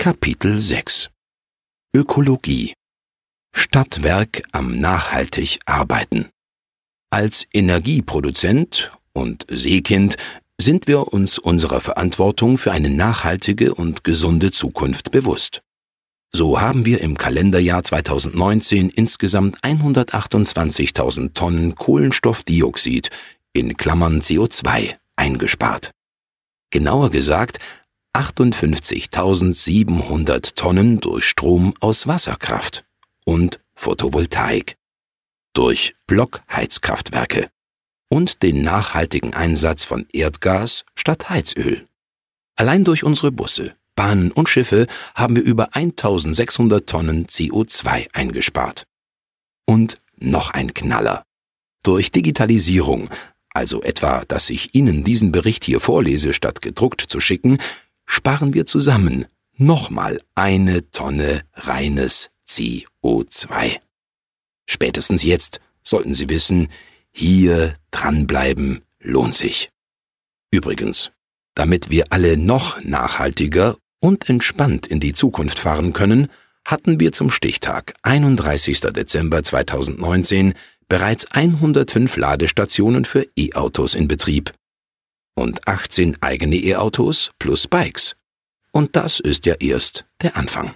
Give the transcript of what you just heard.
Kapitel 6 Ökologie Stadtwerk am nachhaltig arbeiten Als Energieproduzent und Seekind sind wir uns unserer Verantwortung für eine nachhaltige und gesunde Zukunft bewusst. So haben wir im Kalenderjahr 2019 insgesamt 128.000 Tonnen Kohlenstoffdioxid in Klammern CO2 eingespart. Genauer gesagt 58.700 Tonnen durch Strom aus Wasserkraft und Photovoltaik, durch Blockheizkraftwerke und den nachhaltigen Einsatz von Erdgas statt Heizöl. Allein durch unsere Busse, Bahnen und Schiffe haben wir über 1600 Tonnen CO2 eingespart. Und noch ein Knaller. Durch Digitalisierung, also etwa, dass ich Ihnen diesen Bericht hier vorlese, statt gedruckt zu schicken, sparen wir zusammen nochmal eine Tonne reines CO2. Spätestens jetzt sollten Sie wissen, hier dranbleiben lohnt sich. Übrigens, damit wir alle noch nachhaltiger und entspannt in die Zukunft fahren können, hatten wir zum Stichtag 31. Dezember 2019 bereits 105 Ladestationen für E-Autos in Betrieb und 18 eigene E-Autos plus Bikes. Und das ist ja erst der Anfang.